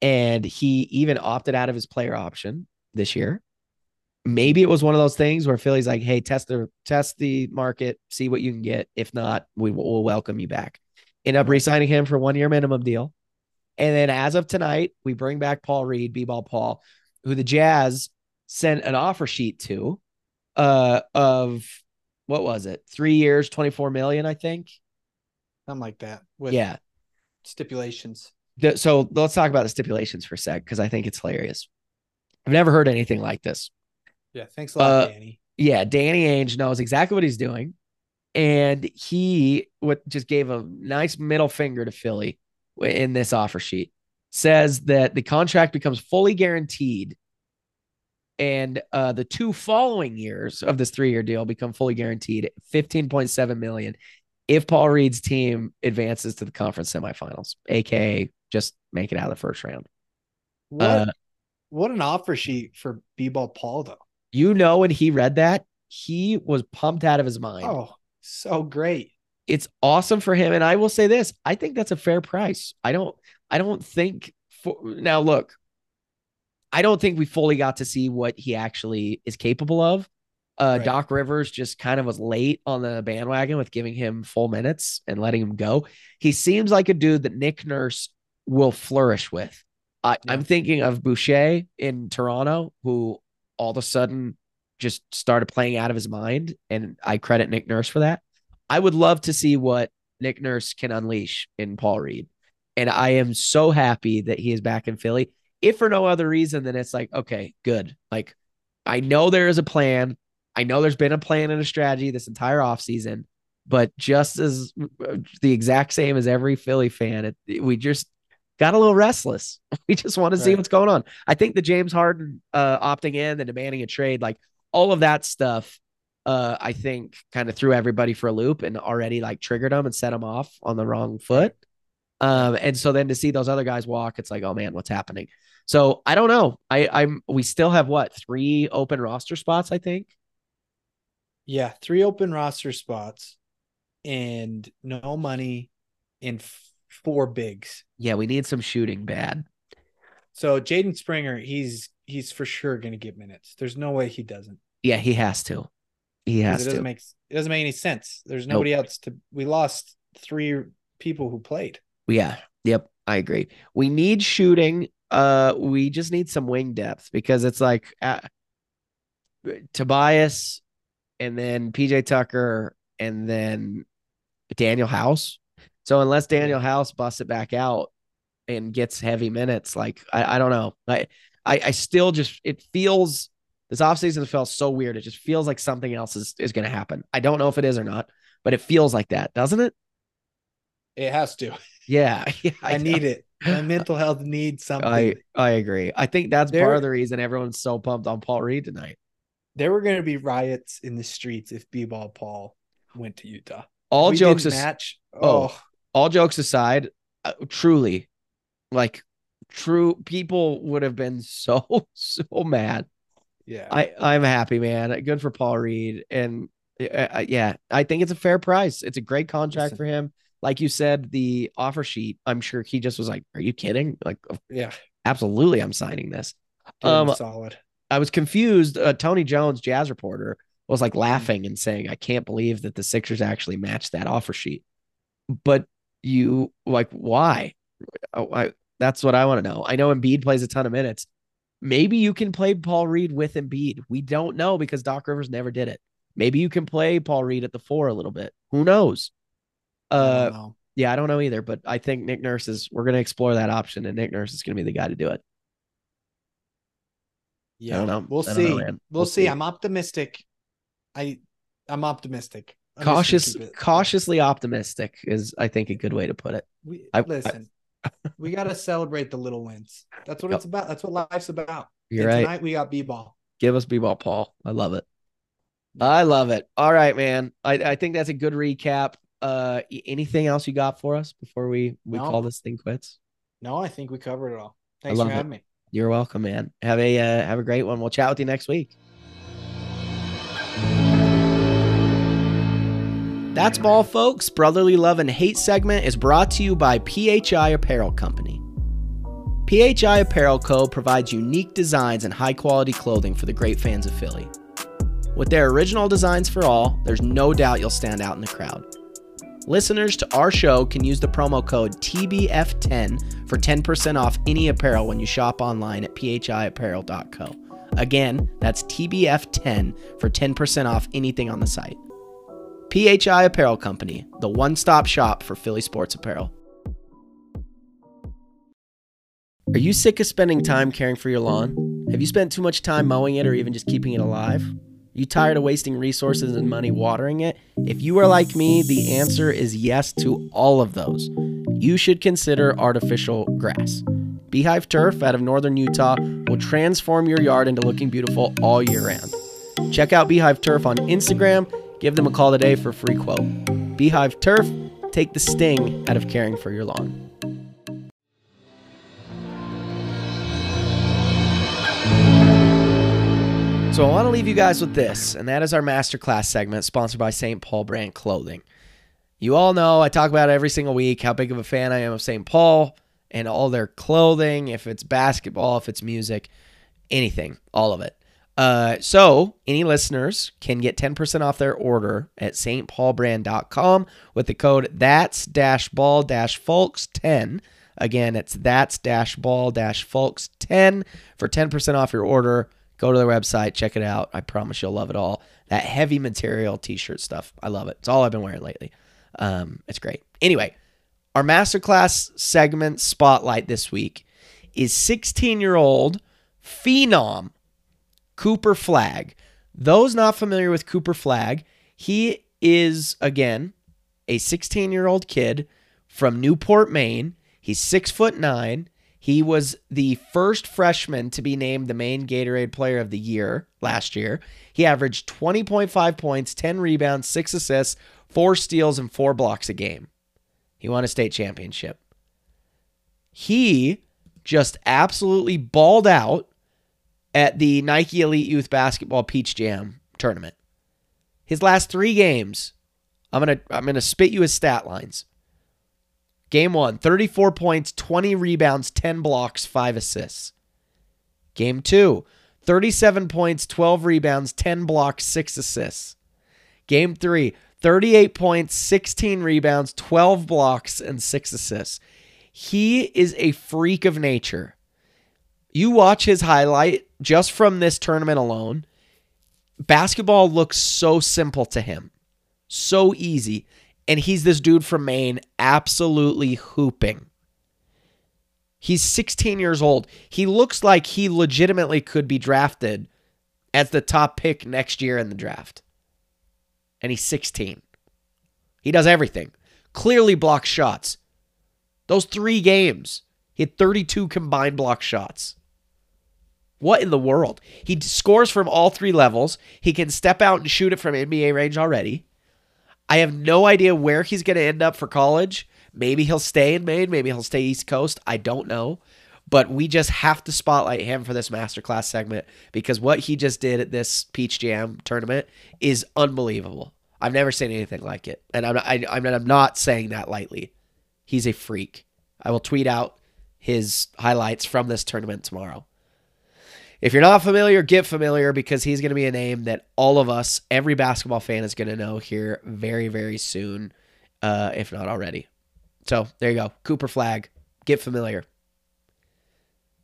and he even opted out of his player option this year maybe it was one of those things where Philly's like, "Hey, test the test the market, see what you can get. If not, we will welcome you back." End up re-signing him for one year minimum deal, and then as of tonight, we bring back Paul Reed, B-ball Paul, who the Jazz sent an offer sheet to, uh, of what was it? Three years, twenty four million, I think, something like that. With yeah, stipulations. So let's talk about the stipulations for a sec because I think it's hilarious. I've never heard anything like this. Yeah, thanks a lot, uh, Danny. Yeah, Danny Ainge knows exactly what he's doing. And he what just gave a nice middle finger to Philly in this offer sheet. Says that the contract becomes fully guaranteed and uh, the two following years of this three-year deal become fully guaranteed 15.7 million if paul reed's team advances to the conference semifinals aka just make it out of the first round what, uh, what an offer sheet for b-ball paul though you know, when he read that, he was pumped out of his mind. Oh, so great. It's awesome for him. And I will say this I think that's a fair price. I don't, I don't think for now, look, I don't think we fully got to see what he actually is capable of. Uh, right. Doc Rivers just kind of was late on the bandwagon with giving him full minutes and letting him go. He seems like a dude that Nick Nurse will flourish with. I, yeah. I'm thinking of Boucher in Toronto, who all of a sudden just started playing out of his mind. And I credit Nick Nurse for that. I would love to see what Nick Nurse can unleash in Paul Reed. And I am so happy that he is back in Philly. If for no other reason than it's like, okay, good. Like, I know there is a plan. I know there's been a plan and a strategy this entire offseason, but just as the exact same as every Philly fan, it, we just got a little restless. We just want to see what's going on. I think the James Harden uh, opting in and demanding a trade, like all of that stuff, uh, I think kind of threw everybody for a loop and already like triggered them and set them off on the wrong foot. Um, and so then to see those other guys walk, it's like, oh man, what's happening? So I don't know. I, I'm we still have what three open roster spots, I think. Yeah, three open roster spots and no money in four bigs. Yeah, we need some shooting bad. So Jaden Springer, he's he's for sure going to get minutes. There's no way he doesn't. Yeah, he has to. He has it doesn't to. Make, it doesn't make any sense. There's nobody nope. else to. We lost three people who played. Yeah. Yep. I agree. We need shooting. Uh, we just need some wing depth because it's like uh, Tobias, and then PJ Tucker, and then Danuel House. So unless Danuel House busts it back out and gets heavy minutes, like I, I don't know. I I, I still just it feels this offseason felt so weird. It just feels like something else is, is gonna happen. I don't know if it is or not, but it feels like that, doesn't it? It has to. Yeah. yeah I, I need it. My mental health needs something. I, I agree. I think that's there, part of the reason everyone's so pumped on Paul Reed tonight. There were gonna be riots in the streets if B ball Paul went to Utah. All we jokes aside, match. Oh. oh, all jokes aside, uh, truly, like true people would have been so so mad. Yeah, I I'm happy, man. Good for Paul Reed, and uh, uh, yeah, I think it's a fair price. It's a great contract Listen. for him. Like you said, the offer sheet. I'm sure he just was like, "Are you kidding?" Like, yeah, absolutely, I'm signing this. Um, solid. I was confused. Uh, Tony Jones, Jazz reporter, was like laughing and saying, "I can't believe that the Sixers actually matched that offer sheet." But you like why? Oh, I, that's what I want to know. I know Embiid plays a ton of minutes. Maybe you can play Paul Reed with Embiid. We don't know because Doc Rivers never did it. Maybe you can play Paul Reed at the four a little bit. Who knows? Uh, I yeah, I don't know either. But I think Nick Nurse is. We're going to explore that option, and Nick Nurse is going to be the guy to do it. Yeah, I don't. We'll see. Know, we'll, we'll see. see. I'm optimistic. I I'm optimistic. I'm Cautious, cautiously optimistic is, I think, a good way to put it. We I, listen. We got to celebrate the little wins. That's what yep. it's about. That's what life's about. You're and right. Tonight we got b-ball. Give us b-ball, Paul. I love it. I love it. All right, man. I, I think that's a good recap. Uh, anything else you got for us before we we no. call this thing quits? No, I think we covered it all. Thanks for having it. me. You're welcome, man. Have a uh, have a great one. We'll chat with you next week. That's Ball, folks. Brotherly Love and Hate segment is brought to you by PHI Apparel Company. PHI Apparel Co. provides unique designs and high quality clothing for the great fans of Philly. With their original designs for all, there's no doubt you'll stand out in the crowd. Listeners to our show can use the promo code TBF10 for 10% off any apparel when you shop online at phiapparel.co. Again, that's TBF10 for 10% off anything on the site. PHI Apparel Company, the one stop shop for Philly sports apparel. Are you sick of spending time caring for your lawn? Have you spent too much time mowing it or even just keeping it alive? Are you tired of wasting resources and money watering it? If you are like me, the answer is yes to all of those. You should consider artificial grass. Beehive Turf out of northern Utah will transform your yard into looking beautiful all year round. Check out Beehive Turf on Instagram Give them a call today for a free quote. Beehive Turf, take the sting out of caring for your lawn. So I want to leave you guys with this, and that is our masterclass segment sponsored by St. Paul Brand Clothing. You all know I talk about every single week how big of a fan I am of St. Paul and all their clothing, if it's basketball, if it's music, anything, all of it. Uh, so any listeners can get 10% off their order at stpaulbrand.com with the code that's dash ball dash folks 10. Again, it's that's dash ball dash folks 10 for 10% off your order. Go to their website, check it out. I promise you'll love it all. That heavy material t-shirt stuff. I love it. It's all I've been wearing lately. Um, it's great. Anyway, our masterclass segment spotlight this week is 16 year old phenom Cooper Flagg. Those not familiar with Cooper Flagg, he is, again, a 16 year old kid from Newport, Maine. He's six foot nine. He was the first freshman to be named the Maine Gatorade Player of the Year last year. He averaged 20.5 points, 10 rebounds, six assists, four steals, and four blocks a game. He won a state championship. He just absolutely balled out at the Nike Elite Youth Basketball Peach Jam tournament. His last three games, I'm gonna I'm gonna spit you his stat lines. Game one, 34 points, 20 rebounds, 10 blocks, 5 assists. Game two, 37 points, 12 rebounds, 10 blocks, 6 assists. Game three, 38 points, 16 rebounds, 12 blocks, and 6 assists. He is a freak of nature. You watch his highlight just from this tournament alone. Basketball looks so simple to him, so easy. And he's this dude from Maine, absolutely hooping. He's 16 years old. He looks like he legitimately could be drafted as the top pick next year in the draft. And he's 16. He does everything. Clearly blocks shots. Those three games, he had 32 combined block shots. What in the world? He scores from all three levels. He can step out and shoot it from NBA range already. I have no idea where he's going to end up for college. Maybe he'll stay in Maine. Maybe he'll stay East Coast. I don't know. But we just have to spotlight him for this masterclass segment because what he just did at this Peach Jam tournament is unbelievable. I've never seen anything like it, and I'm I, I'm not saying that lightly. He's a freak. I will tweet out his highlights from this tournament tomorrow. If you're not familiar, get familiar because he's going to be a name that all of us, every basketball fan, is going to know here very, very soon, uh, if not already. So there you go. Cooper Flagg. Get familiar.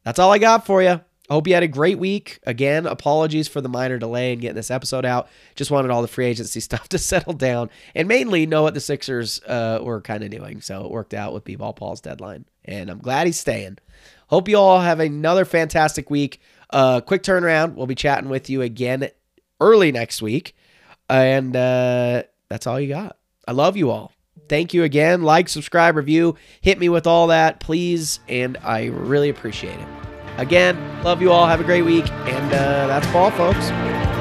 That's all I got for you. I hope you had a great week. Again, apologies for the minor delay in getting this episode out. Just wanted all the free agency stuff to settle down and mainly know what the Sixers uh, were kind of doing. So it worked out with B-Ball Paul's deadline. And I'm glad he's staying. Hope you all have another fantastic week. Uh, quick turnaround. We'll be chatting with you again early next week. And uh, that's all you got. I love you all. Thank you again. Like, subscribe, review. Hit me with all that, please. And I really appreciate it. Again, love you all. Have a great week. And uh, that's ball, folks.